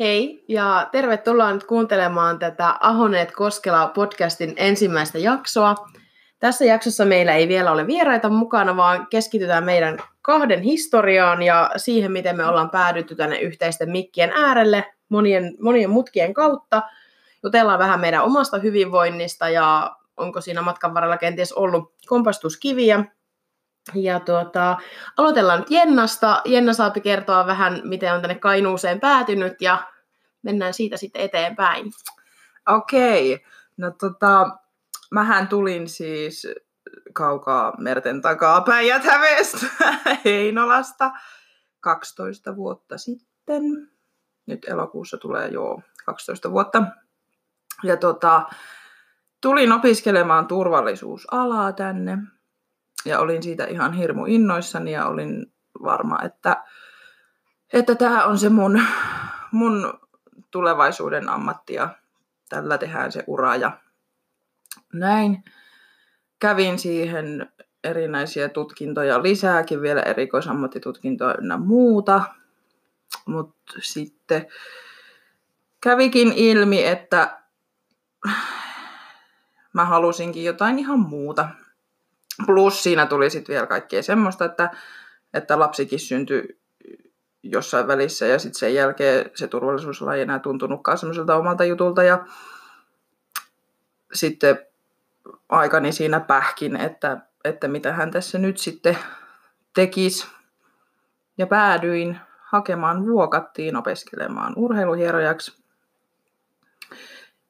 Hei ja tervetuloa nyt kuuntelemaan tätä Ahoneet Koskela podcastin ensimmäistä jaksoa. Tässä jaksossa meillä ei vielä ole vieraita mukana, vaan keskitytään meidän kahden historiaan ja siihen, miten me ollaan päädytty tänne yhteisten mikkien äärelle monien, monien mutkien kautta. Jutellaan vähän meidän omasta hyvinvoinnista ja onko siinä matkan varrella kenties ollut kompastuskiviä. Ja tuota, aloitellaan nyt Jennasta. Jenna saapi kertoa vähän, miten on tänne Kainuuseen päätynyt ja mennään siitä sitten eteenpäin. Okei, no tota, mähän tulin siis kaukaa merten takaa päijät Heinolasta 12 vuotta sitten. Nyt elokuussa tulee jo 12 vuotta. Ja tota, tulin opiskelemaan turvallisuusalaa tänne. Ja olin siitä ihan hirmu innoissani ja olin varma, että, että tämä on se mun, mun tulevaisuuden ammatti ja tällä tehdään se ura ja näin. Kävin siihen erinäisiä tutkintoja lisääkin, vielä erikoisammattitutkintoja ynnä muuta. Mutta sitten kävikin ilmi, että mä halusinkin jotain ihan muuta. Plus siinä tuli sitten vielä kaikkea semmoista, että, että lapsikin syntyi jossain välissä ja sitten sen jälkeen se turvallisuus ei enää tuntunutkaan semmoiselta omalta jutulta ja sitten aikani siinä pähkin, että, että mitä hän tässä nyt sitten tekisi. Ja päädyin hakemaan vuokattiin opiskelemaan urheiluhierojaksi.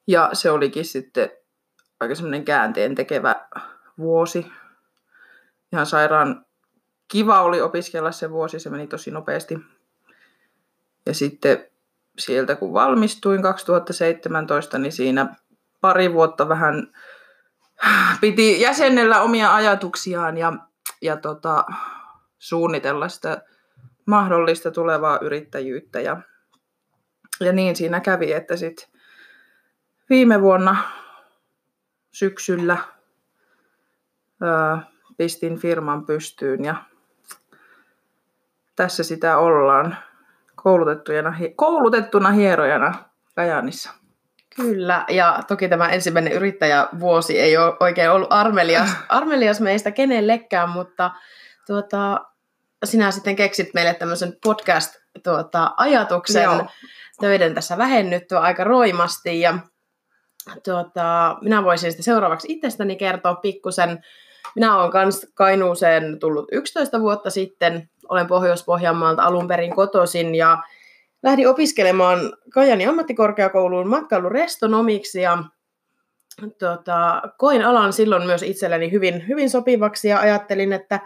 Ja se olikin sitten aika semmoinen käänteen tekevä vuosi. Ihan sairaan kiva oli opiskella se vuosi, se meni tosi nopeasti. Ja sitten sieltä kun valmistuin 2017, niin siinä pari vuotta vähän piti jäsennellä omia ajatuksiaan ja, ja tota, suunnitella sitä mahdollista tulevaa yrittäjyyttä. Ja, ja niin siinä kävi, että sitten viime vuonna syksyllä ää, pistin firman pystyyn ja tässä sitä ollaan koulutettuna hierojana Kajaanissa. Kyllä, ja toki tämä ensimmäinen yrittäjävuosi ei ole oikein ollut armelias, armelias meistä kenellekään, mutta tuota, sinä sitten keksit meille tämmöisen podcast-ajatuksen tuota, töiden tässä vähennyttyä aika roimasti, ja tuota, minä voisin sitten seuraavaksi itsestäni kertoa pikkusen. Minä olen myös Kainuuseen tullut 11 vuotta sitten, olen Pohjois-Pohjanmaalta alun perin kotoisin ja lähdin opiskelemaan Kajani ammattikorkeakouluun matkailurestonomiksi ja tota, koin alan silloin myös itselleni hyvin, hyvin sopivaksi ja ajattelin, että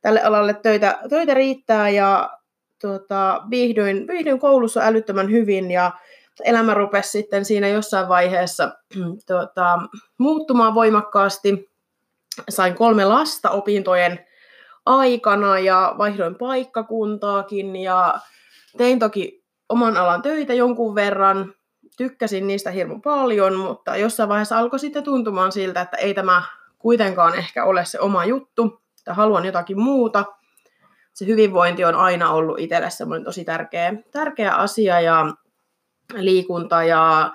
tälle alalle töitä, töitä riittää ja tota, viihdyin, viihdyin koulussa älyttömän hyvin ja elämä rupesi sitten siinä jossain vaiheessa tota, muuttumaan voimakkaasti. Sain kolme lasta opintojen aikana ja vaihdoin paikkakuntaakin ja tein toki oman alan töitä jonkun verran. Tykkäsin niistä hirmu paljon, mutta jossain vaiheessa alkoi sitten tuntumaan siltä, että ei tämä kuitenkaan ehkä ole se oma juttu, että haluan jotakin muuta. Se hyvinvointi on aina ollut itselle semmoinen tosi tärkeä, tärkeä asia ja liikunta ja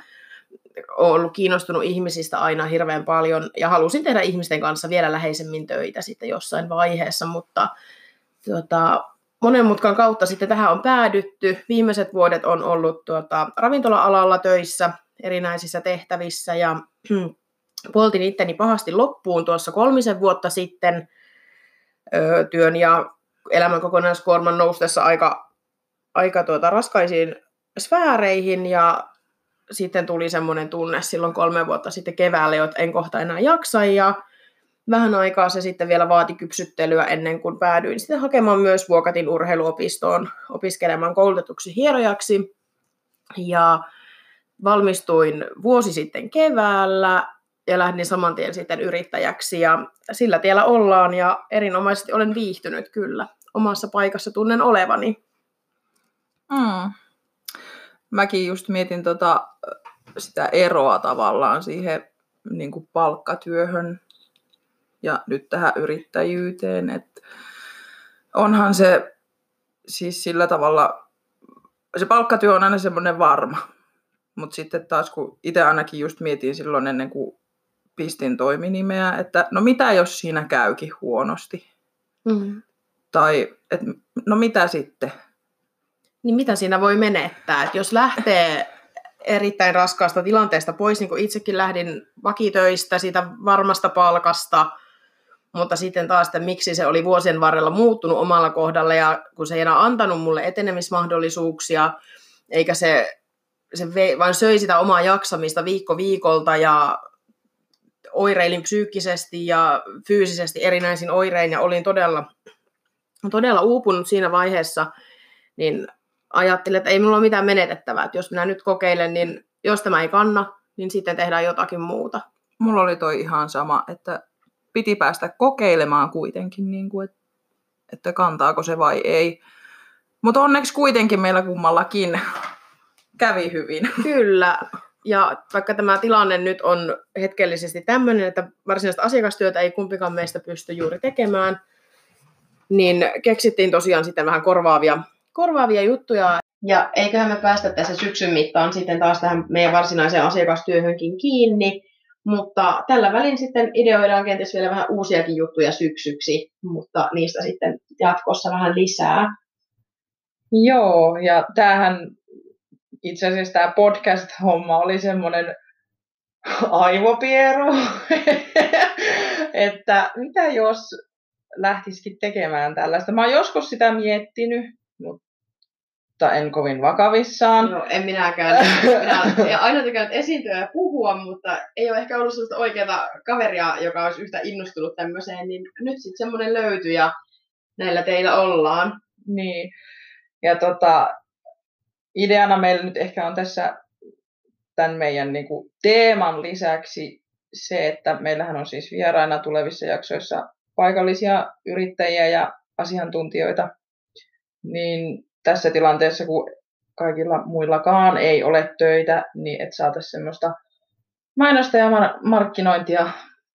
olen ollut kiinnostunut ihmisistä aina hirveän paljon ja halusin tehdä ihmisten kanssa vielä läheisemmin töitä sitten jossain vaiheessa, mutta tuota, monen mutkan kautta sitten tähän on päädytty. Viimeiset vuodet on ollut tuota, ravintola-alalla töissä erinäisissä tehtävissä ja poltin itteni pahasti loppuun tuossa kolmisen vuotta sitten öö, työn ja elämän kokonaiskuorman noustessa aika, aika tuota, raskaisiin sfääreihin ja sitten tuli semmoinen tunne silloin kolme vuotta sitten keväällä, että en kohta enää jaksa ja vähän aikaa se sitten vielä vaati kypsyttelyä ennen kuin päädyin sitten hakemaan myös Vuokatin urheiluopistoon opiskelemaan koulutetuksi hierojaksi. Ja valmistuin vuosi sitten keväällä ja lähdin saman tien sitten yrittäjäksi ja sillä tiellä ollaan ja erinomaisesti olen viihtynyt kyllä. Omassa paikassa tunnen olevani. Mm mäkin just mietin tota, sitä eroa tavallaan siihen niin kuin palkkatyöhön ja nyt tähän yrittäjyyteen. Et onhan se siis sillä tavalla se palkkatyö on aina semmoinen varma. Mutta sitten taas kun itse ainakin just mietin silloin ennen kuin pistin toiminimeä, että no mitä jos siinä käykin huonosti? Mm. Tai et, no mitä sitten? Niin mitä siinä voi menettää? Et jos lähtee erittäin raskaasta tilanteesta pois, niin kuin itsekin lähdin vakitöistä, siitä varmasta palkasta, mutta sitten taas, että miksi se oli vuosien varrella muuttunut omalla kohdalla ja kun se ei enää antanut mulle etenemismahdollisuuksia, eikä se, se vei, vaan söi sitä omaa jaksamista viikko viikolta ja oireilin psyykkisesti ja fyysisesti erinäisin oirein ja olin todella, todella uupunut siinä vaiheessa, niin ajattelin, että ei minulla ole mitään menetettävää, että jos minä nyt kokeilen, niin jos tämä ei kanna, niin sitten tehdään jotakin muuta. Mulla oli toi ihan sama, että piti päästä kokeilemaan kuitenkin, niin kuin, että, että kantaako se vai ei. Mutta onneksi kuitenkin meillä kummallakin kävi hyvin. Kyllä. Ja vaikka tämä tilanne nyt on hetkellisesti tämmöinen, että varsinaista asiakastyötä ei kumpikaan meistä pysty juuri tekemään, niin keksittiin tosiaan sitten vähän korvaavia, korvaavia juttuja. Ja eiköhän me päästä tässä syksyn mittaan sitten taas tähän meidän varsinaiseen asiakastyöhönkin kiinni. Mutta tällä välin sitten ideoidaan kenties vielä vähän uusiakin juttuja syksyksi, mutta niistä sitten jatkossa vähän lisää. Joo, ja tämähän itse asiassa tämä podcast-homma oli semmoinen aivopieru, että mitä jos lähtisikin tekemään tällaista. Mä oon joskus sitä miettinyt, mutta en kovin vakavissaan. No, en minäkään. Minä aina tykännyt esiintyä ja puhua, mutta ei ole ehkä ollut sellaista oikeaa kaveria, joka olisi yhtä innostunut tämmöiseen, niin nyt sitten semmoinen löytyi ja näillä teillä ollaan. Niin. Ja tota, ideana meillä nyt ehkä on tässä tämän meidän niin kuin, teeman lisäksi se, että meillähän on siis vieraina tulevissa jaksoissa paikallisia yrittäjiä ja asiantuntijoita, niin tässä tilanteessa, kun kaikilla muillakaan ei ole töitä, niin että saataisiin semmoista mainosta ja markkinointia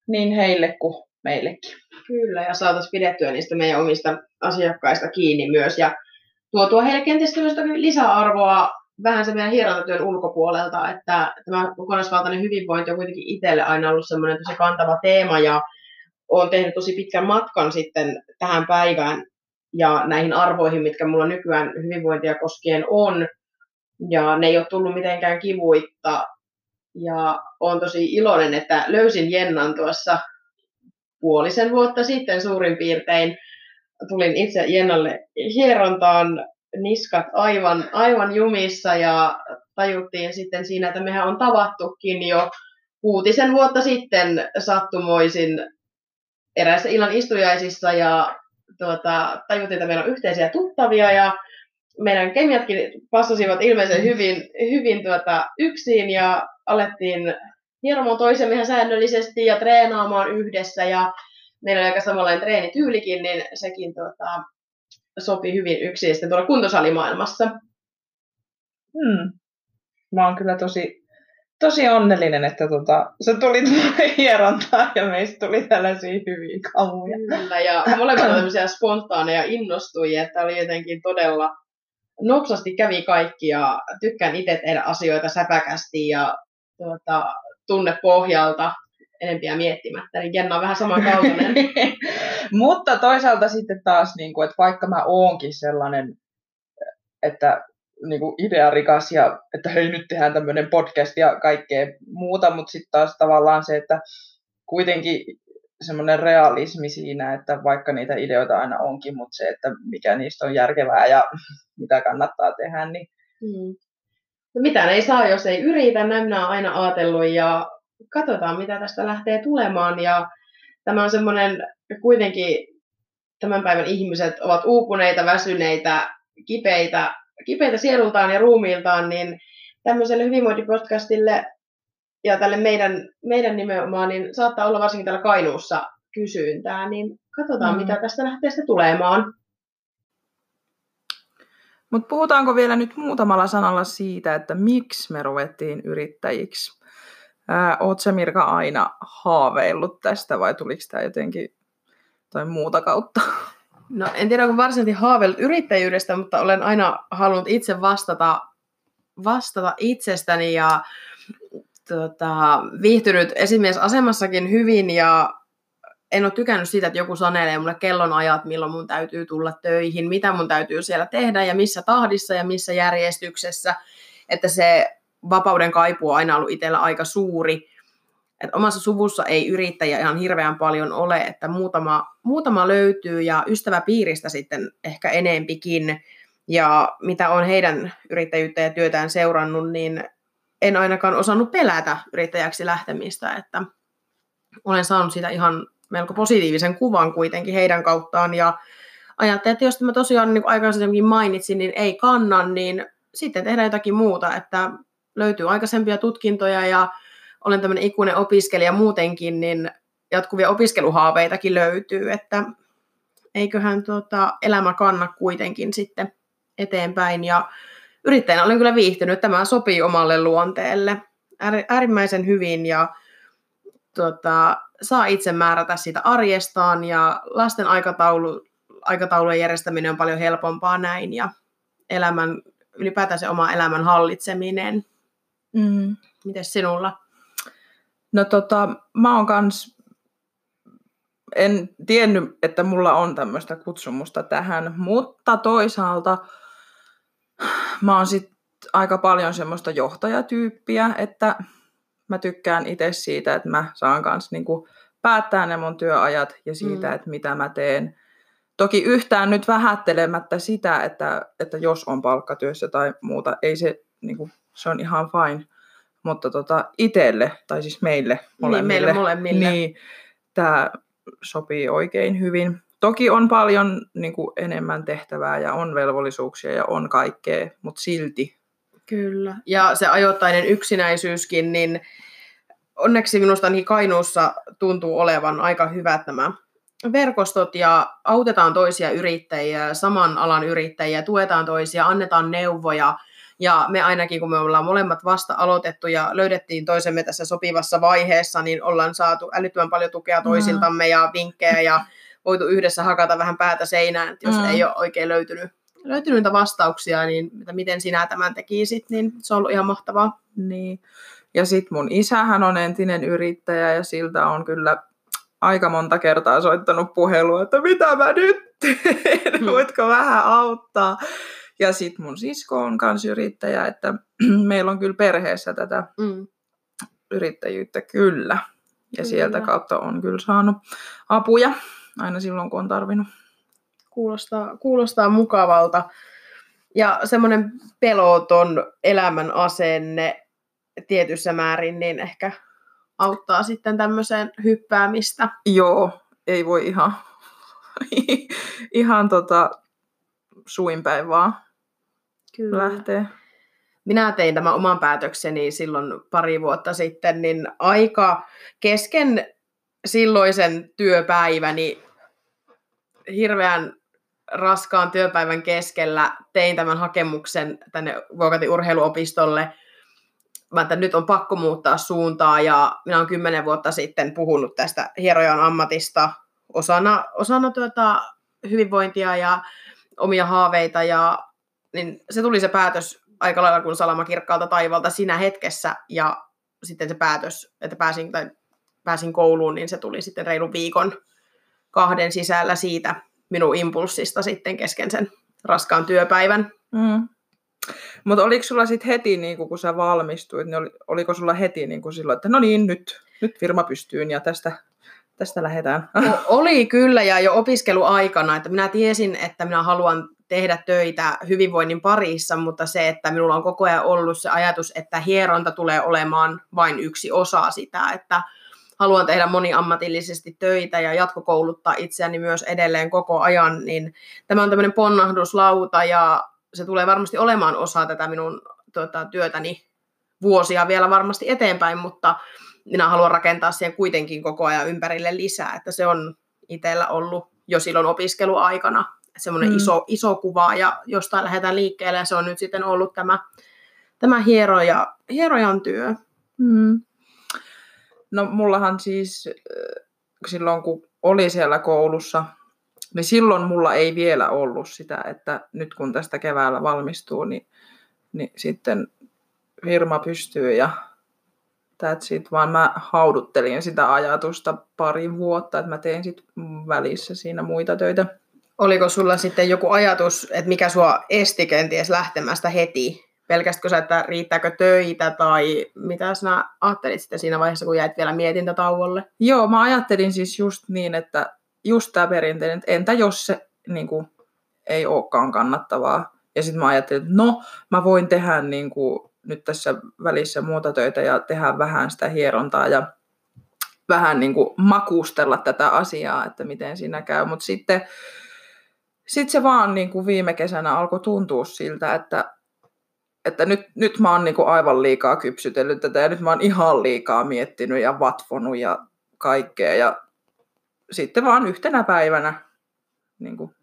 niin heille kuin meillekin. Kyllä, ja saataisiin pidettyä niistä meidän omista asiakkaista kiinni myös, ja tuotua heille kenties lisäarvoa vähän se meidän hierontatyön ulkopuolelta, että tämä kokonaisvaltainen hyvinvointi on kuitenkin itselle aina ollut semmoinen tosi kantava teema ja olen tehnyt tosi pitkän matkan sitten tähän päivään ja näihin arvoihin, mitkä mulla nykyään hyvinvointia koskien on. Ja ne ei ole tullut mitenkään kivuitta. Ja olen tosi iloinen, että löysin Jennan tuossa puolisen vuotta sitten suurin piirtein tulin itse Jennalle hierontaan niskat aivan, aivan jumissa ja tajuttiin sitten siinä, että mehän on tavattukin jo kuutisen vuotta sitten sattumoisin eräissä illan istujaisissa ja tuota, tajuttiin, että meillä on yhteisiä tuttavia ja meidän kemiatkin passasivat ilmeisen hyvin, hyvin tuota, yksin ja alettiin hieromaan toisemme ihan säännöllisesti ja treenaamaan yhdessä ja meillä oli aika samanlainen treenityylikin, niin sekin tuota, sopi hyvin yksin sitten tuolla kuntosalimaailmassa. Hmm. Mä oon kyllä tosi, tosi onnellinen, että tota, se tuli hierontaa ja meistä tuli tällaisia hyviä kamuja. Kyllä, ja molemmat tämmöisiä spontaaneja innostujia, että oli jotenkin todella nopsasti kävi kaikki ja tykkään itse tehdä asioita säpäkästi ja tuota, tunne pohjalta enempiä miettimättä, niin Jenna on vähän samankaltainen. Mutta toisaalta sitten taas, niin kuin, että vaikka mä oonkin sellainen, että niin kuin idearikas ja että hei nyt tehdään tämmöinen podcast ja kaikkea muuta, mutta sitten taas tavallaan se, että kuitenkin semmoinen realismi siinä, että vaikka niitä ideoita aina onkin, mutta se, että mikä niistä on järkevää ja mitä kannattaa tehdä, niin... Hmm. No mitään ei saa, jos ei yritä, näin minä olen aina ajatellut ja katsotaan, mitä tästä lähtee tulemaan. Ja tämä on semmoinen, kuitenkin tämän päivän ihmiset ovat uupuneita, väsyneitä, kipeitä, kipeitä sielultaan ja ruumiiltaan, niin tämmöiselle hyvinvointipodcastille ja tälle meidän, meidän nimenomaan, niin saattaa olla varsinkin täällä Kainuussa kysyntää, niin katsotaan, mm. mitä tästä lähtee sitten tulemaan. Mutta puhutaanko vielä nyt muutamalla sanalla siitä, että miksi me ruvettiin yrittäjiksi? Oletko Mirka aina haaveillut tästä vai tuliko tämä jotenkin tai muuta kautta? No en tiedä, onko varsinaisesti haaveillut yrittäjyydestä, mutta olen aina halunnut itse vastata, vastata itsestäni ja tota, viihtynyt esimiesasemassakin hyvin ja en ole tykännyt siitä, että joku sanelee mulle kellonajat, milloin mun täytyy tulla töihin, mitä mun täytyy siellä tehdä ja missä tahdissa ja missä järjestyksessä. Että se vapauden kaipu on aina ollut itsellä aika suuri. Et omassa suvussa ei yrittäjiä ihan hirveän paljon ole, että muutama, muutama löytyy ja ystäväpiiristä sitten ehkä enempikin. Ja mitä on heidän yrittäjyyttä ja työtään seurannut, niin en ainakaan osannut pelätä yrittäjäksi lähtemistä, että olen saanut sitä ihan melko positiivisen kuvan kuitenkin heidän kauttaan ja ajattelin, että jos mä tosiaan niin aikaisemmin mainitsin, niin ei kannan, niin sitten tehdään jotakin muuta, että löytyy aikaisempia tutkintoja ja olen tämmöinen ikuinen opiskelija muutenkin, niin jatkuvia opiskeluhaaveitakin löytyy, että eiköhän tuota, elämä kanna kuitenkin sitten eteenpäin. Ja yrittäjänä olen kyllä viihtynyt, tämä sopii omalle luonteelle äärimmäisen hyvin ja tuota, saa itse määrätä siitä arjestaan ja lasten aikataulu, aikataulujen järjestäminen on paljon helpompaa näin ja elämän, ylipäätään se oma elämän hallitseminen. Mm. Miten sinulla? No tota, mä oon kans, en tiennyt, että mulla on tämmöistä kutsumusta tähän, mutta toisaalta mä oon sit aika paljon semmoista johtajatyyppiä, että mä tykkään itse siitä, että mä saan kanssa niinku päättää ne mun työajat ja siitä, mm. että mitä mä teen. Toki yhtään nyt vähättelemättä sitä, että, että jos on palkkatyössä tai muuta, ei se, niinku, se on ihan fine. Mutta tota, itselle, tai siis meille molemmille, niin, meille molemmille. niin tämä sopii oikein hyvin. Toki on paljon niin kuin, enemmän tehtävää ja on velvollisuuksia ja on kaikkea, mutta silti Kyllä. Ja se ajoittainen yksinäisyyskin, niin onneksi minusta ainakin Kainuussa tuntuu olevan aika hyvät nämä verkostot ja autetaan toisia yrittäjiä, saman alan yrittäjiä, tuetaan toisia, annetaan neuvoja. Ja me ainakin, kun me ollaan molemmat vasta aloitettu ja löydettiin toisemme tässä sopivassa vaiheessa, niin ollaan saatu älyttömän paljon tukea toisiltamme ja vinkkejä ja voitu yhdessä hakata vähän päätä seinään, jos mm. ei ole oikein löytynyt löytynyt niitä vastauksia, niin että miten sinä tämän tekisit, niin se on ollut ihan mahtavaa. Niin. Ja sitten mun isähän on entinen yrittäjä ja siltä on kyllä aika monta kertaa soittanut puhelua, että mitä mä nyt teen, hmm. voitko vähän auttaa. Ja sitten mun sisko on kans yrittäjä, että meillä on kyllä perheessä tätä mm. yrittäjyyttä kyllä. Ja kyllä. sieltä kautta on kyllä saanut apuja aina silloin, kun on tarvinnut. Kuulostaa, kuulostaa mukavalta. Ja semmoinen peloton elämän asenne tietyssä määrin, niin ehkä auttaa sitten tämmöiseen hyppäämistä. Joo, ei voi ihan, ihan tota, suinpäin vaan Kyllä. lähteä. Minä tein tämän oman päätökseni silloin pari vuotta sitten, niin aika kesken silloisen työpäiväni hirveän raskaan työpäivän keskellä tein tämän hakemuksen tänne Vuokatin urheiluopistolle. Mä että nyt on pakko muuttaa suuntaa ja minä olen kymmenen vuotta sitten puhunut tästä hierojan ammatista osana, osana tuota hyvinvointia ja omia haaveita ja niin se tuli se päätös aika lailla kuin salama kirkkaalta taivalta siinä hetkessä ja sitten se päätös, että pääsin, tai pääsin kouluun, niin se tuli sitten reilun viikon kahden sisällä siitä, minun impulssista sitten kesken sen raskaan työpäivän. Mm. Mutta oliko sulla sitten heti, niin kun sä valmistuit, niin oli, oliko sulla heti niin silloin, että no niin, nyt, nyt firma pystyyn ja tästä, tästä lähdetään? Oli kyllä ja jo opiskeluaikana, että minä tiesin, että minä haluan tehdä töitä hyvinvoinnin parissa, mutta se, että minulla on koko ajan ollut se ajatus, että hieronta tulee olemaan vain yksi osa sitä, että haluan tehdä moniammatillisesti töitä ja jatkokouluttaa itseäni myös edelleen koko ajan, niin tämä on tämmöinen ponnahduslauta ja se tulee varmasti olemaan osa tätä minun tuota, työtäni vuosia vielä varmasti eteenpäin, mutta minä haluan rakentaa siihen kuitenkin koko ajan ympärille lisää, että se on itsellä ollut jo silloin opiskeluaikana semmoinen mm. iso, iso kuva ja jostain lähdetään liikkeelle ja se on nyt sitten ollut tämä, tämä hieroja, hierojan työ. Mm. No mullahan siis silloin, kun oli siellä koulussa, niin silloin mulla ei vielä ollut sitä, että nyt kun tästä keväällä valmistuu, niin, niin sitten firma pystyy ja that's it, vaan mä hauduttelin sitä ajatusta pari vuotta, että mä tein sitten välissä siinä muita töitä. Oliko sulla sitten joku ajatus, että mikä sua esti kenties lähtemästä heti? Pelkästkö sä, että riittääkö töitä tai mitä sinä ajattelit sitten siinä vaiheessa, kun jäit vielä mietintätauolle? Joo, mä ajattelin siis just niin, että just tämä perinteinen, että entä jos se niin kuin, ei olekaan kannattavaa. Ja sitten mä ajattelin, että no, mä voin tehdä niin kuin, nyt tässä välissä muuta töitä ja tehdä vähän sitä hierontaa ja vähän niin kuin makustella tätä asiaa, että miten siinä käy. Mutta sitten sit se vaan niin kuin viime kesänä alkoi tuntua siltä, että, että nyt, nyt mä oon niin kuin aivan liikaa kypsytellyt tätä ja nyt mä oon ihan liikaa miettinyt ja vatfonut ja kaikkea. Ja sitten vaan yhtenä päivänä niin kuin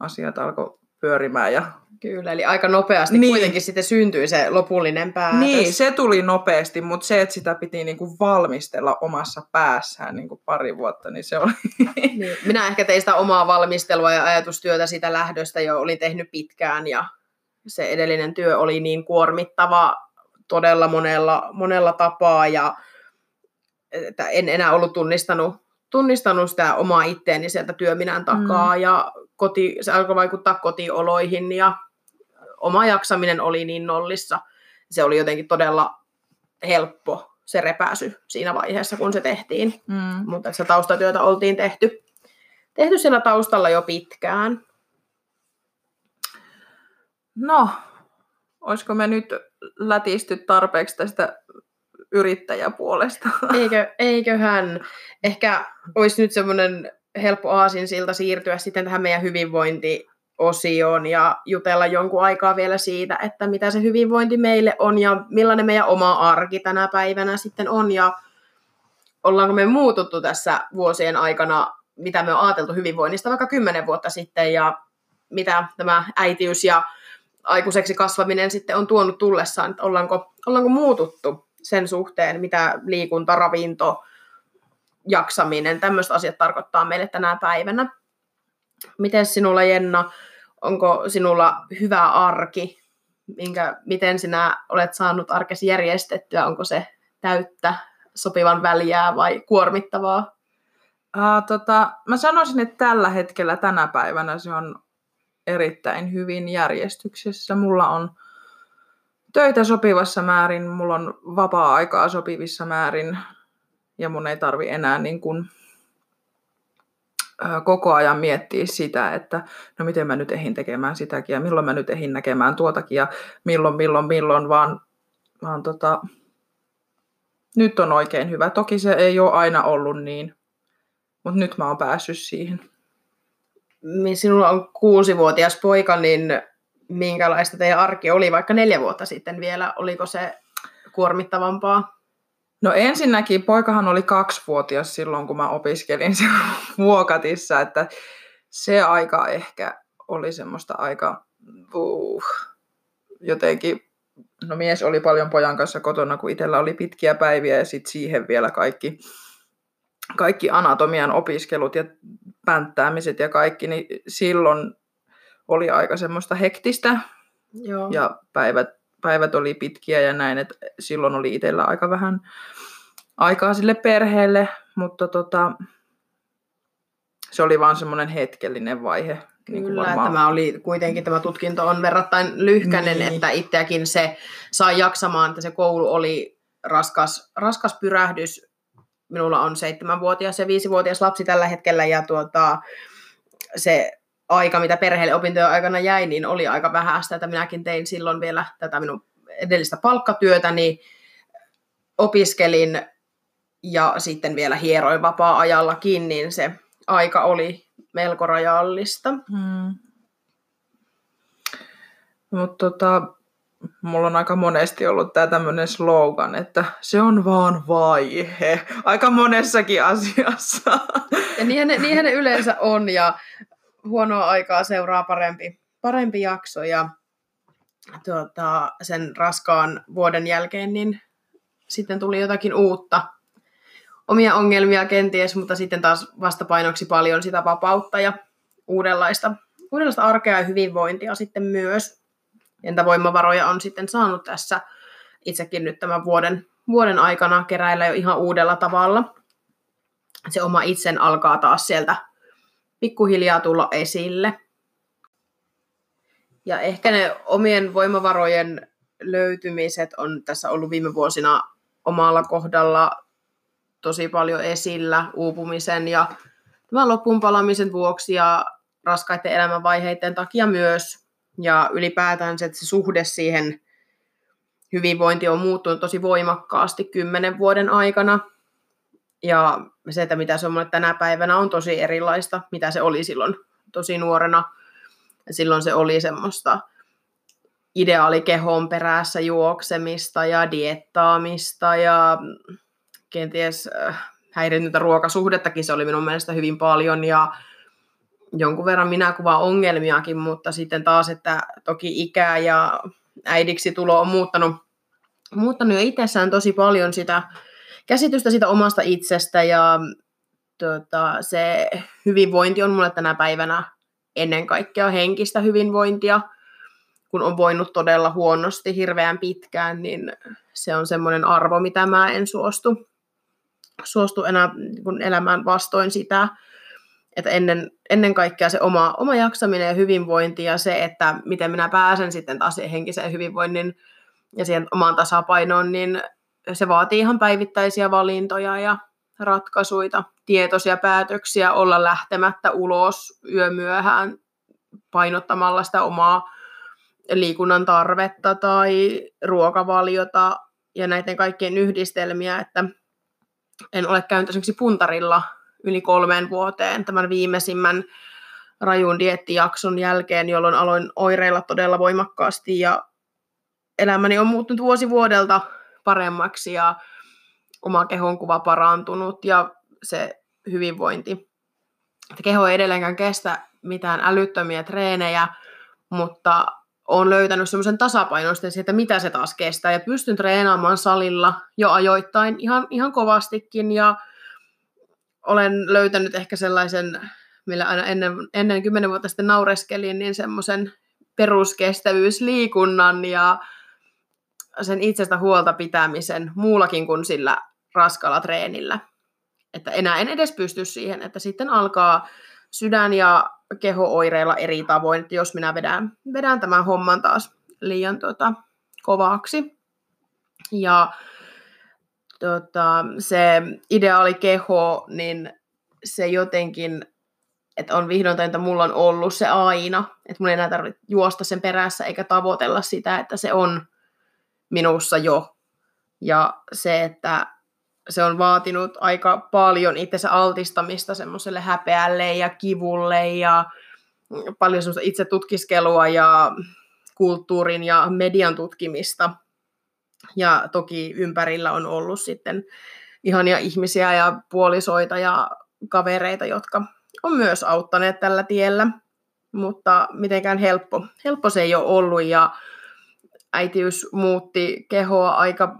asiat alkoi pyörimään ja Kyllä, eli aika nopeasti niin. kuitenkin sitten syntyi se lopullinen päätös. Niin, se tuli nopeasti, mutta se, että sitä piti niinku valmistella omassa päässään niinku pari vuotta, niin se oli... Niin. Minä ehkä tein sitä omaa valmistelua ja ajatustyötä sitä lähdöstä jo olin tehnyt pitkään ja se edellinen työ oli niin kuormittava todella monella, monella tapaa ja että en enää ollut tunnistanut, tunnistanut sitä omaa itteeni sieltä työminän takaa mm. ja koti, se alkoi vaikuttaa kotioloihin ja oma jaksaminen oli niin nollissa. Se oli jotenkin todella helppo se repäsy siinä vaiheessa, kun se tehtiin. Mm. Mutta se taustatyötä oltiin tehty, tehty siellä taustalla jo pitkään. No, olisiko me nyt lätisty tarpeeksi tästä yrittäjäpuolesta? Eikö, eiköhän. Ehkä olisi nyt semmoinen helppo aasinsilta siirtyä sitten tähän meidän hyvinvointi osioon ja jutella jonkun aikaa vielä siitä, että mitä se hyvinvointi meille on ja millainen meidän oma arki tänä päivänä sitten on ja ollaanko me muututtu tässä vuosien aikana, mitä me on ajateltu hyvinvoinnista vaikka kymmenen vuotta sitten ja mitä tämä äitiys ja aikuiseksi kasvaminen sitten on tuonut tullessaan, että ollaanko, ollaanko muututtu sen suhteen, mitä liikunta, ravinto, jaksaminen, tämmöiset asiat tarkoittaa meille tänä päivänä. Miten sinulla Jenna, onko sinulla hyvä arki? Minkä, miten sinä olet saanut arkesi järjestettyä? Onko se täyttä, sopivan väliä vai kuormittavaa? Uh, tota, mä sanoisin, että tällä hetkellä tänä päivänä se on erittäin hyvin järjestyksessä. Mulla on töitä sopivassa määrin, mulla on vapaa-aikaa sopivissa määrin ja mun ei tarvi enää niin kuin koko ajan miettiä sitä, että no miten mä nyt ehin tekemään sitäkin ja milloin mä nyt ehin näkemään tuotakin ja milloin, milloin, milloin, vaan, vaan tota, nyt on oikein hyvä. Toki se ei ole aina ollut niin, mutta nyt mä oon päässyt siihen. Sinulla on kuusivuotias poika, niin minkälaista teidän arki oli vaikka neljä vuotta sitten vielä? Oliko se kuormittavampaa? No ensinnäkin poikahan oli kaksivuotias silloin, kun mä opiskelin vuokatissa, että se aika ehkä oli semmoista aika uh, jotenkin, no mies oli paljon pojan kanssa kotona, kun itsellä oli pitkiä päiviä ja sitten siihen vielä kaikki, kaikki anatomian opiskelut ja pänttäämiset ja kaikki, niin silloin oli aika semmoista hektistä Joo. ja päivät päivät oli pitkiä ja näin, että silloin oli itsellä aika vähän aikaa sille perheelle, mutta tota, se oli vaan semmoinen hetkellinen vaihe. Niin Kyllä, varmaan... tämä oli kuitenkin tämä tutkinto on verrattain lyhkäinen, niin. että itseäkin se sai jaksamaan, että se koulu oli raskas, raskas pyrähdys. Minulla on seitsemänvuotias ja viisivuotias lapsi tällä hetkellä ja tuota, se aika, mitä perheelle opintojen aikana jäi, niin oli aika vähäistä, että minäkin tein silloin vielä tätä minun edellistä palkkatyötä, niin opiskelin ja sitten vielä hieroin vapaa-ajallakin, niin se aika oli melko rajallista. Hmm. Mutta tota, mulla on aika monesti ollut tämä tämmöinen slogan, että se on vaan vaihe. Aika monessakin asiassa. Ja niinhän ne, niinhän ne yleensä on ja huonoa aikaa seuraa parempi, parempi jakso ja tuota, sen raskaan vuoden jälkeen niin sitten tuli jotakin uutta. Omia ongelmia kenties, mutta sitten taas vastapainoksi paljon sitä vapautta ja uudenlaista, uudenlaista arkea ja hyvinvointia sitten myös. Entä voimavaroja on sitten saanut tässä itsekin nyt tämän vuoden, vuoden aikana keräillä jo ihan uudella tavalla. Se oma itsen alkaa taas sieltä pikkuhiljaa tulla esille. Ja ehkä ne omien voimavarojen löytymiset on tässä ollut viime vuosina omalla kohdalla tosi paljon esillä uupumisen ja tämän loppuunpalamisen vuoksi ja raskaiden elämänvaiheiden takia myös. Ja ylipäätään se, että se suhde siihen hyvinvointi on muuttunut tosi voimakkaasti kymmenen vuoden aikana. Ja se, että mitä se on tänä päivänä, on tosi erilaista, mitä se oli silloin tosi nuorena. Silloin se oli semmoista ideaalikehon perässä juoksemista ja diettaamista ja kenties äh, häiriintynyttä ruokasuhdettakin se oli minun mielestä hyvin paljon ja jonkun verran minä kuvaan ongelmiakin, mutta sitten taas, että toki ikä ja äidiksi tulo on muuttanut, muuttanut jo itsessään tosi paljon sitä käsitystä sitä omasta itsestä ja tota, se hyvinvointi on mulle tänä päivänä ennen kaikkea henkistä hyvinvointia. Kun on voinut todella huonosti hirveän pitkään, niin se on semmoinen arvo, mitä mä en suostu, suostu enää kun elämään vastoin sitä. Että ennen, ennen kaikkea se oma, oma jaksaminen ja hyvinvointi ja se, että miten minä pääsen sitten taas henkiseen hyvinvoinnin ja siihen omaan tasapainoon, niin se vaatii ihan päivittäisiä valintoja ja ratkaisuja, tietoisia päätöksiä olla lähtemättä ulos yömyöhään painottamalla sitä omaa liikunnan tarvetta tai ruokavaliota ja näiden kaikkien yhdistelmiä, että en ole käynyt esimerkiksi puntarilla yli kolmeen vuoteen tämän viimeisimmän rajun diettijakson jälkeen, jolloin aloin oireilla todella voimakkaasti ja elämäni on muuttunut vuosi vuodelta paremmaksi ja oma kehonkuva parantunut ja se hyvinvointi. Keho ei edelleenkään kestä mitään älyttömiä treenejä, mutta olen löytänyt semmoisen tasapainon että mitä se taas kestää. Ja pystyn treenaamaan salilla jo ajoittain ihan, ihan kovastikin. Ja olen löytänyt ehkä sellaisen, millä aina ennen, ennen 10 vuotta sitten naureskelin, niin semmoisen peruskestävyysliikunnan ja sen itsestä huolta pitämisen muullakin kuin sillä raskalla treenillä. Että enää en edes pysty siihen, että sitten alkaa sydän ja keho oireilla eri tavoin, että jos minä vedän, vedän tämän homman taas liian tota, kovaksi. Ja tota, se ideaali keho, niin se jotenkin, että on vihdoin että mulla on ollut se aina, että mun ei enää tarvitse juosta sen perässä eikä tavoitella sitä, että se on minussa jo. Ja se, että se on vaatinut aika paljon itsensä altistamista semmoiselle häpeälle ja kivulle ja paljon semmoista itse tutkiskelua ja kulttuurin ja median tutkimista. Ja toki ympärillä on ollut sitten ihania ihmisiä ja puolisoita ja kavereita, jotka on myös auttaneet tällä tiellä, mutta mitenkään helppo, helppo se ei ole ollut ja äitiys muutti kehoa aika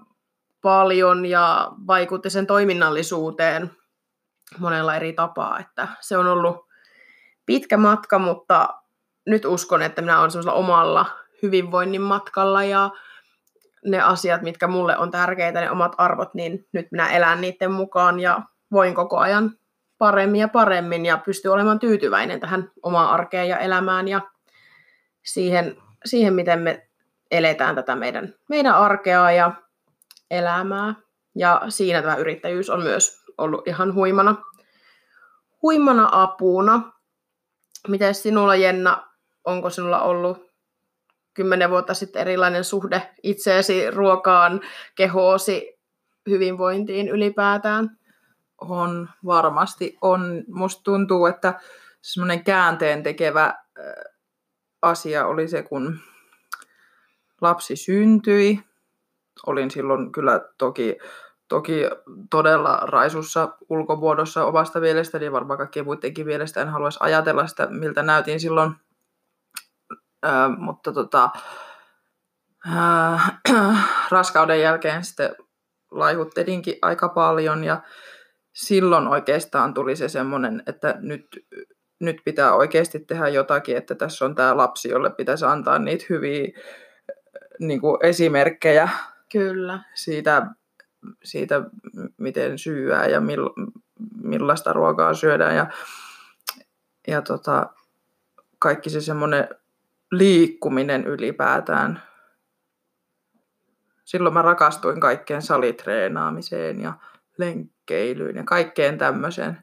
paljon ja vaikutti sen toiminnallisuuteen monella eri tapaa, että se on ollut pitkä matka, mutta nyt uskon, että minä olen semmoisella omalla hyvinvoinnin matkalla ja ne asiat, mitkä mulle on tärkeitä, ne omat arvot, niin nyt minä elän niiden mukaan ja voin koko ajan paremmin ja paremmin ja pysty olemaan tyytyväinen tähän omaan arkeen ja elämään ja siihen, siihen miten me eletään tätä meidän, meidän arkea ja elämää. Ja siinä tämä yrittäjyys on myös ollut ihan huimana, huimana apuna. Miten sinulla, Jenna, onko sinulla ollut kymmenen vuotta sitten erilainen suhde itseesi, ruokaan, kehoosi, hyvinvointiin ylipäätään? On, varmasti on. Musta tuntuu, että semmoinen käänteen tekevä asia oli se, kun lapsi syntyi. Olin silloin kyllä toki, toki todella raisussa ulkomuodossa omasta mielestäni, varmaan kaikkien muidenkin mielestä en haluaisi ajatella sitä, miltä näytin silloin. Äh, mutta tota, äh, raskauden jälkeen sitten laihuttelinkin aika paljon ja silloin oikeastaan tuli se semmoinen, että nyt, nyt pitää oikeasti tehdä jotakin, että tässä on tämä lapsi, jolle pitäisi antaa niitä hyviä niin kuin esimerkkejä Kyllä. siitä, siitä, miten syyää ja mill, millaista ruokaa syödään ja, ja tota, kaikki se semmoinen liikkuminen ylipäätään. Silloin mä rakastuin kaikkeen salitreenaamiseen ja lenkkeilyyn ja kaikkeen tämmöiseen,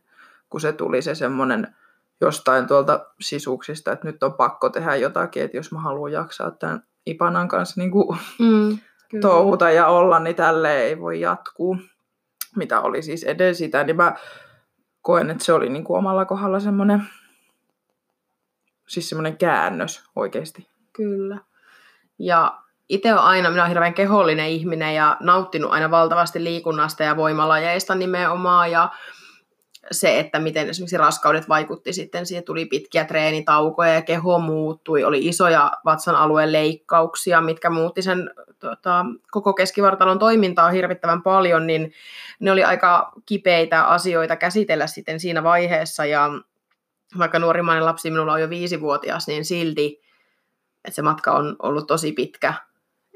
kun se tuli se semmoinen jostain tuolta sisuksista, että nyt on pakko tehdä jotakin, että jos mä haluan jaksaa tämän Ipanan kanssa niin kuin mm, touhuta ja olla, niin tälle ei voi jatkuu. Mitä oli siis edes sitä, niin mä koen, että se oli niin kuin omalla kohdalla semmoinen, siis semmoinen käännös oikeasti. Kyllä. Ja itse on aina, minä olen hirveän kehollinen ihminen ja nauttinut aina valtavasti liikunnasta ja voimalajeista nimenomaan ja se, että miten esimerkiksi raskaudet vaikutti sitten, siihen tuli pitkiä treenitaukoja ja keho muuttui, oli isoja vatsan alueen leikkauksia, mitkä muutti sen tota, koko keskivartalon toimintaa hirvittävän paljon, niin ne oli aika kipeitä asioita käsitellä sitten siinä vaiheessa. Ja vaikka nuorimmainen lapsi minulla on jo viisivuotias, niin silti että se matka on ollut tosi pitkä.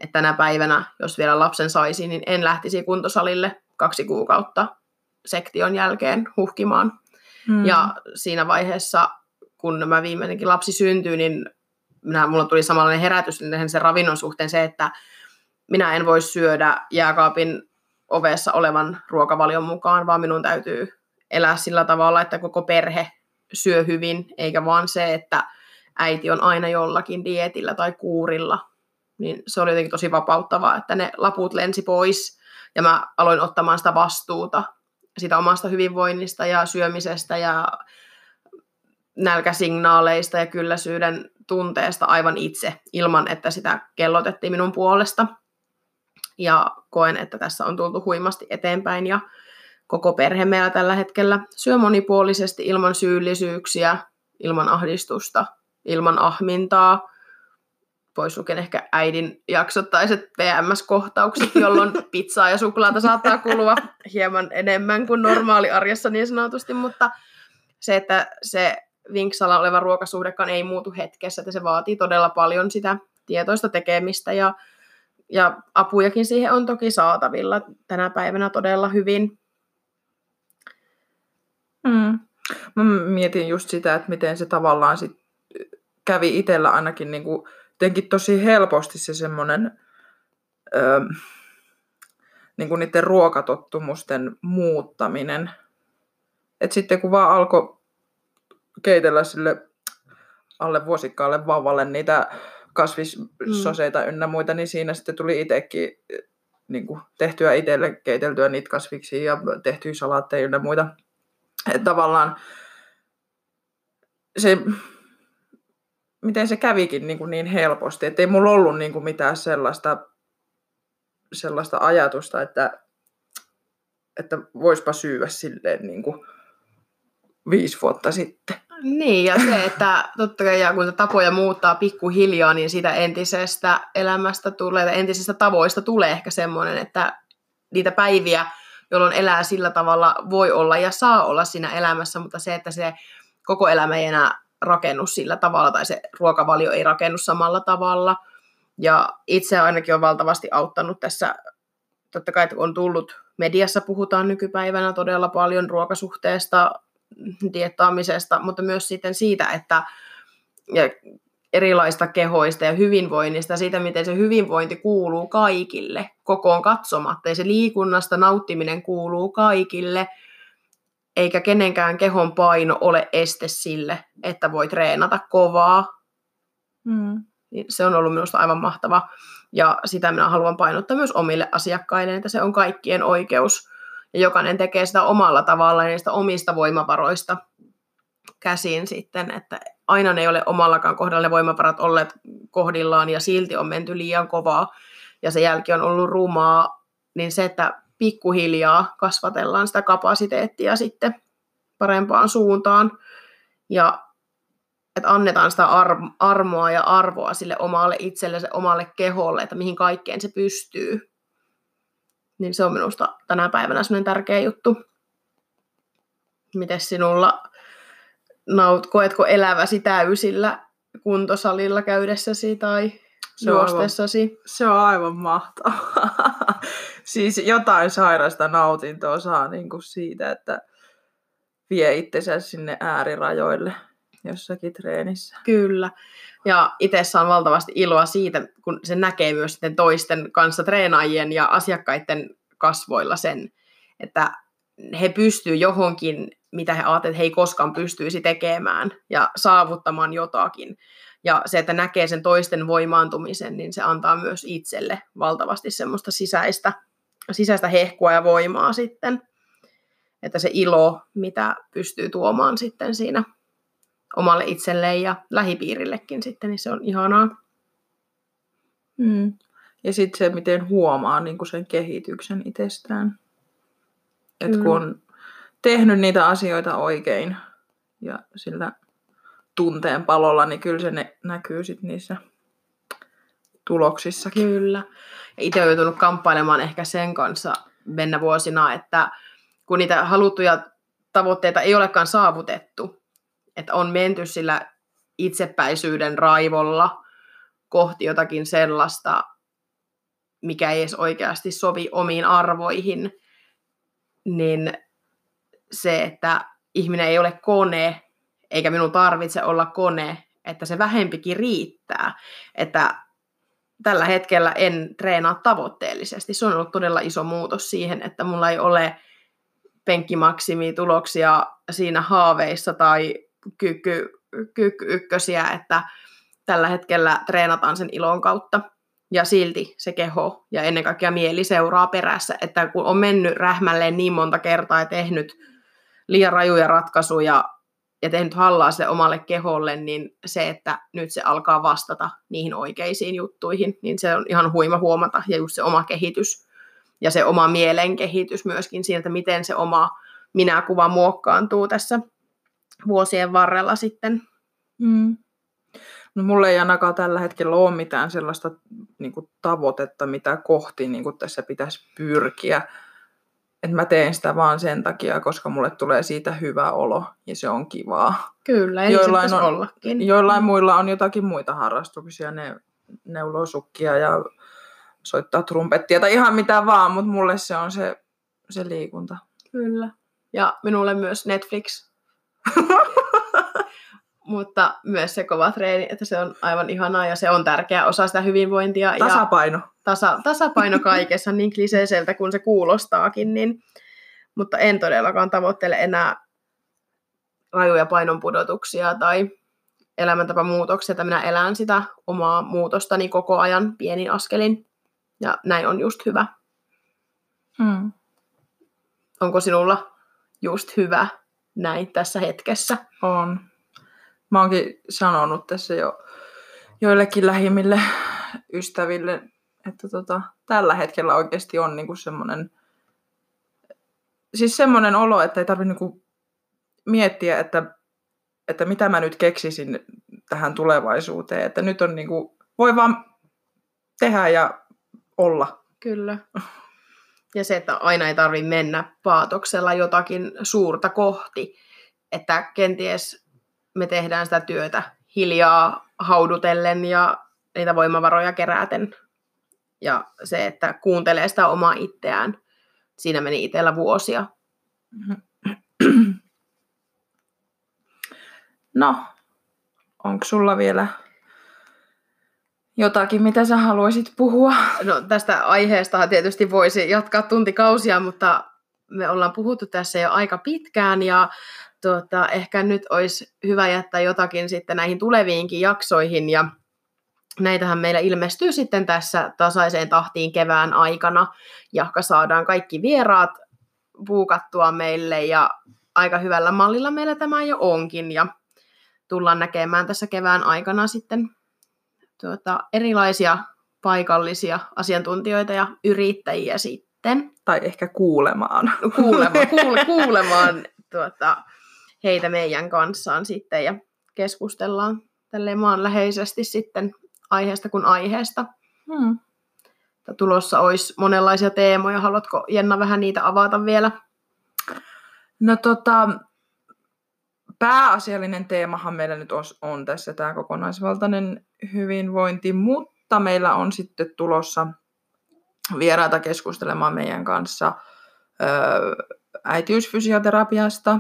Että tänä päivänä, jos vielä lapsen saisi, niin en lähtisi kuntosalille kaksi kuukautta sektion jälkeen huhkimaan. Mm. Ja siinä vaiheessa, kun mä viimeinenkin lapsi syntyi, niin minä, mulla tuli samanlainen herätys niin sen ravinnon suhteen se, että minä en voi syödä jääkaapin ovessa olevan ruokavalion mukaan, vaan minun täytyy elää sillä tavalla, että koko perhe syö hyvin, eikä vaan se, että äiti on aina jollakin dietillä tai kuurilla. Niin se oli jotenkin tosi vapauttavaa, että ne laput lensi pois ja mä aloin ottamaan sitä vastuuta sitä omasta hyvinvoinnista ja syömisestä ja nälkäsignaaleista ja kylläisyyden tunteesta aivan itse, ilman että sitä kellotettiin minun puolesta. Ja koen, että tässä on tultu huimasti eteenpäin ja koko perhe meillä tällä hetkellä syö monipuolisesti ilman syyllisyyksiä, ilman ahdistusta, ilman ahmintaa, pois lukien ehkä äidin jaksottaiset PMS-kohtaukset, jolloin pizzaa ja suklaata saattaa kulua hieman enemmän kuin normaali arjessa niin sanotusti, mutta se, että se vinksalla oleva ruokasuhdekaan ei muutu hetkessä, että se vaatii todella paljon sitä tietoista tekemistä ja, ja apujakin siihen on toki saatavilla tänä päivänä todella hyvin. Mm. Mä mietin just sitä, että miten se tavallaan sit kävi itsellä ainakin niin kuin jotenkin tosi helposti se semmoinen öö, niin kuin niiden ruokatottumusten muuttaminen. Et sitten kun vaan alkoi keitellä sille alle vuosikkaalle vauvalle niitä kasvissoseita mm. ynnä muita, niin siinä sitten tuli itsekin niin kuin tehtyä itselle keiteltyä niitä kasviksi ja tehtyä salaatteja ynnä muita. Että tavallaan se miten se kävikin niin, kuin niin helposti, että ei mulla ollut niin kuin mitään sellaista, sellaista ajatusta, että, että voispa syyä silleen niin kuin viisi vuotta sitten. Niin, ja se, että totta kai ja kun tapoja muuttaa pikkuhiljaa, niin sitä entisestä elämästä tulee, entisistä tavoista tulee ehkä semmoinen, että niitä päiviä, jolloin elää sillä tavalla, voi olla ja saa olla siinä elämässä, mutta se, että se koko elämä ei enää rakennu sillä tavalla, tai se ruokavalio ei rakennu samalla tavalla. Ja itse ainakin on valtavasti auttanut tässä, totta kai kun on tullut, mediassa puhutaan nykypäivänä todella paljon ruokasuhteesta, diettaamisesta, mutta myös sitten siitä, että ja erilaista kehoista ja hyvinvoinnista, siitä miten se hyvinvointi kuuluu kaikille, kokoon katsomatta, ja se liikunnasta nauttiminen kuuluu kaikille – eikä kenenkään kehon paino ole este sille, että voi treenata kovaa. Mm. Se on ollut minusta aivan mahtava. Ja sitä minä haluan painottaa myös omille asiakkaille, että se on kaikkien oikeus. Ja jokainen tekee sitä omalla tavalla ja niistä omista voimavaroista käsin sitten, että aina ne ei ole omallakaan kohdalla ne voimavarat olleet kohdillaan ja silti on menty liian kovaa ja se jälki on ollut rumaa, niin se, että pikkuhiljaa kasvatellaan sitä kapasiteettia sitten parempaan suuntaan ja että annetaan sitä armoa ja arvoa sille omalle itselle, se omalle keholle, että mihin kaikkeen se pystyy. Niin se on minusta tänä päivänä sellainen tärkeä juttu. Miten sinulla naut, koetko eläväsi täysillä kuntosalilla käydessäsi tai Se on aivan- juostessasi? Se on aivan mahtavaa. siis jotain sairasta nautintoa saa niin kuin siitä, että vie itsensä sinne äärirajoille jossakin treenissä. Kyllä. Ja itse saan valtavasti iloa siitä, kun se näkee myös sitten toisten kanssa treenaajien ja asiakkaiden kasvoilla sen, että he pystyy johonkin, mitä he ajattelevat, että he ei koskaan pystyisi tekemään ja saavuttamaan jotakin. Ja se, että näkee sen toisten voimaantumisen, niin se antaa myös itselle valtavasti semmoista sisäistä, sisäistä hehkua ja voimaa sitten. Että se ilo, mitä pystyy tuomaan sitten siinä omalle itselleen ja lähipiirillekin sitten, niin se on ihanaa. Mm. Ja sitten se, miten huomaa niin sen kehityksen itsestään. Et Kyllä. kun on tehnyt niitä asioita oikein ja sillä tunteen palolla, niin kyllä se ne näkyy sitten niissä tuloksissakin. Kyllä. Ja itse olen joutunut kamppailemaan ehkä sen kanssa mennä vuosina, että kun niitä haluttuja tavoitteita ei olekaan saavutettu, että on menty sillä itsepäisyyden raivolla kohti jotakin sellaista, mikä ei edes oikeasti sovi omiin arvoihin, niin se, että ihminen ei ole kone, eikä minun tarvitse olla kone, että se vähempikin riittää. Että tällä hetkellä en treenaa tavoitteellisesti. Se on ollut todella iso muutos siihen, että mulla ei ole penkkimaksimituloksia siinä haaveissa tai kyky, kyky ykkösiä, että tällä hetkellä treenataan sen ilon kautta. Ja silti se keho ja ennen kaikkea mieli seuraa perässä, että kun on mennyt rähmälleen niin monta kertaa ja tehnyt liian rajuja ratkaisuja ja tehnyt hallaa se omalle keholle, niin se, että nyt se alkaa vastata niihin oikeisiin juttuihin, niin se on ihan huima huomata. Ja just se oma kehitys ja se oma mielen kehitys myöskin siitä, miten se oma minäkuva muokkaantuu tässä vuosien varrella sitten. Mm. No mulla ei ainakaan tällä hetkellä ole mitään sellaista niin kuin, tavoitetta, mitä kohti niin kuin, tässä pitäisi pyrkiä. Et mä teen sitä vaan sen takia, koska mulle tulee siitä hyvä olo ja se on kivaa. Kyllä, ja Joillain Joillain on, on- ollakin. Joillain muilla on jotakin muita harrastuksia, ne neuloo sukkia ja soittaa trumpettia tai ihan mitä vaan, mutta mulle se on se, se liikunta. Kyllä. Ja minulle myös Netflix. Mutta myös se kova treeni, että se on aivan ihanaa ja se on tärkeä osa sitä hyvinvointia. Ja Tasapaino. tasa, tasapaino kaikessa, niin kliseiseltä kuin se kuulostaakin, niin, mutta en todellakaan tavoittele enää rajuja painonpudotuksia tai elämäntapamuutoksia, että minä elän sitä omaa muutostani koko ajan pienin askelin. Ja näin on just hyvä. Hmm. Onko sinulla just hyvä näin tässä hetkessä? On. Mä oonkin sanonut tässä jo joillekin lähimmille ystäville, että tota, tällä hetkellä oikeasti on niinku semmoinen, siis olo, että ei tarvitse niinku miettiä, että, että mitä mä nyt keksisin tähän tulevaisuuteen. Että nyt on niinku, voi vaan tehdä ja olla. Kyllä. Ja se, että aina ei tarvitse mennä paatoksella jotakin suurta kohti, että kenties me tehdään sitä työtä hiljaa haudutellen ja niitä voimavaroja keräten. Ja se, että kuuntelee sitä omaa itseään, siinä meni itsellä vuosia. No, onko sulla vielä jotakin, mitä sä haluaisit puhua? No tästä aiheesta tietysti voisi jatkaa tuntikausia, mutta me ollaan puhuttu tässä jo aika pitkään ja tuota, ehkä nyt olisi hyvä jättää jotakin sitten näihin tuleviinkin jaksoihin ja näitähän meillä ilmestyy sitten tässä tasaiseen tahtiin kevään aikana, jahka saadaan kaikki vieraat puukattua meille ja aika hyvällä mallilla meillä tämä jo onkin. Ja tullaan näkemään tässä kevään aikana sitten tuota, erilaisia paikallisia asiantuntijoita ja yrittäjiä sitten. Tai ehkä kuulemaan. kuulema, kuule, kuulemaan tuota, heitä meidän kanssaan sitten ja keskustellaan tälleen maanläheisesti sitten aiheesta kuin aiheesta. Hmm. Tulossa olisi monenlaisia teemoja. Haluatko Jenna vähän niitä avata vielä? No tota, pääasiallinen teemahan meillä nyt on tässä tämä kokonaisvaltainen hyvinvointi, mutta meillä on sitten tulossa vieraita keskustelemaan meidän kanssa äitiysfysioterapiasta.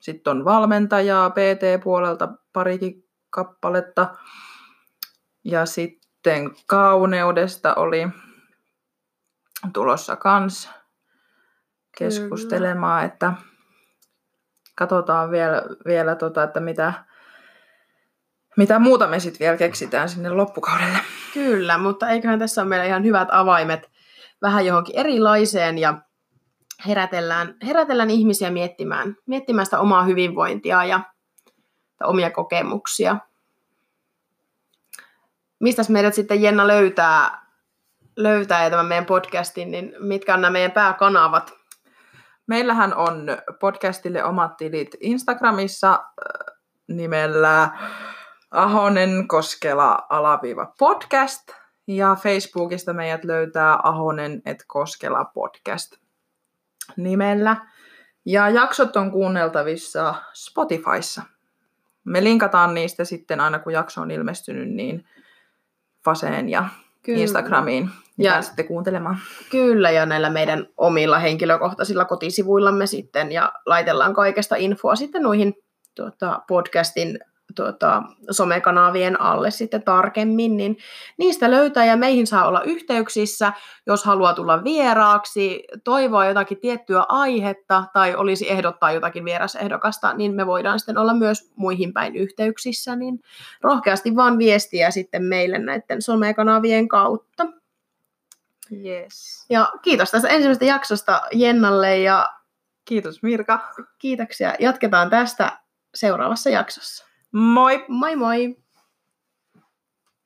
Sitten on valmentajaa PT-puolelta parikin kappaletta. Ja sitten kauneudesta oli tulossa kans keskustelemaan, Kyllä. että katsotaan vielä, vielä tota, että mitä, mitä muuta me sitten vielä keksitään sinne loppukaudelle. Kyllä, mutta eiköhän tässä ole meillä ihan hyvät avaimet vähän johonkin erilaiseen ja herätellään, herätellään ihmisiä miettimään, miettimään sitä omaa hyvinvointia ja omia kokemuksia. Mistä meidät sitten Jenna löytää, löytää ja tämän meidän podcastin, niin mitkä on nämä meidän pääkanavat? Meillähän on podcastille omat tilit Instagramissa äh, nimellä Ahonen Koskela alaviiva podcast ja Facebookista meidät löytää Ahonen et Koskela podcast nimellä. Ja jaksot on kuunneltavissa Spotifyssa. Me linkataan niistä sitten aina kun jakso on ilmestynyt, niin Faseen ja Kyllä. Instagramiin ja pääsette kuuntelemaan. Kyllä, ja näillä meidän omilla henkilökohtaisilla kotisivuillamme sitten, ja laitellaan kaikesta infoa sitten noihin tuota, podcastin tuota, somekanavien alle sitten tarkemmin, niin niistä löytää ja meihin saa olla yhteyksissä, jos haluaa tulla vieraaksi, toivoa jotakin tiettyä aihetta tai olisi ehdottaa jotakin vierasehdokasta, niin me voidaan sitten olla myös muihin päin yhteyksissä, niin rohkeasti vaan viestiä sitten meille näiden somekanavien kautta. Yes. Ja kiitos tästä ensimmäisestä jaksosta Jennalle ja kiitos Mirka. Kiitoksia. Jatketaan tästä seuraavassa jaksossa. Moi! Moi moi!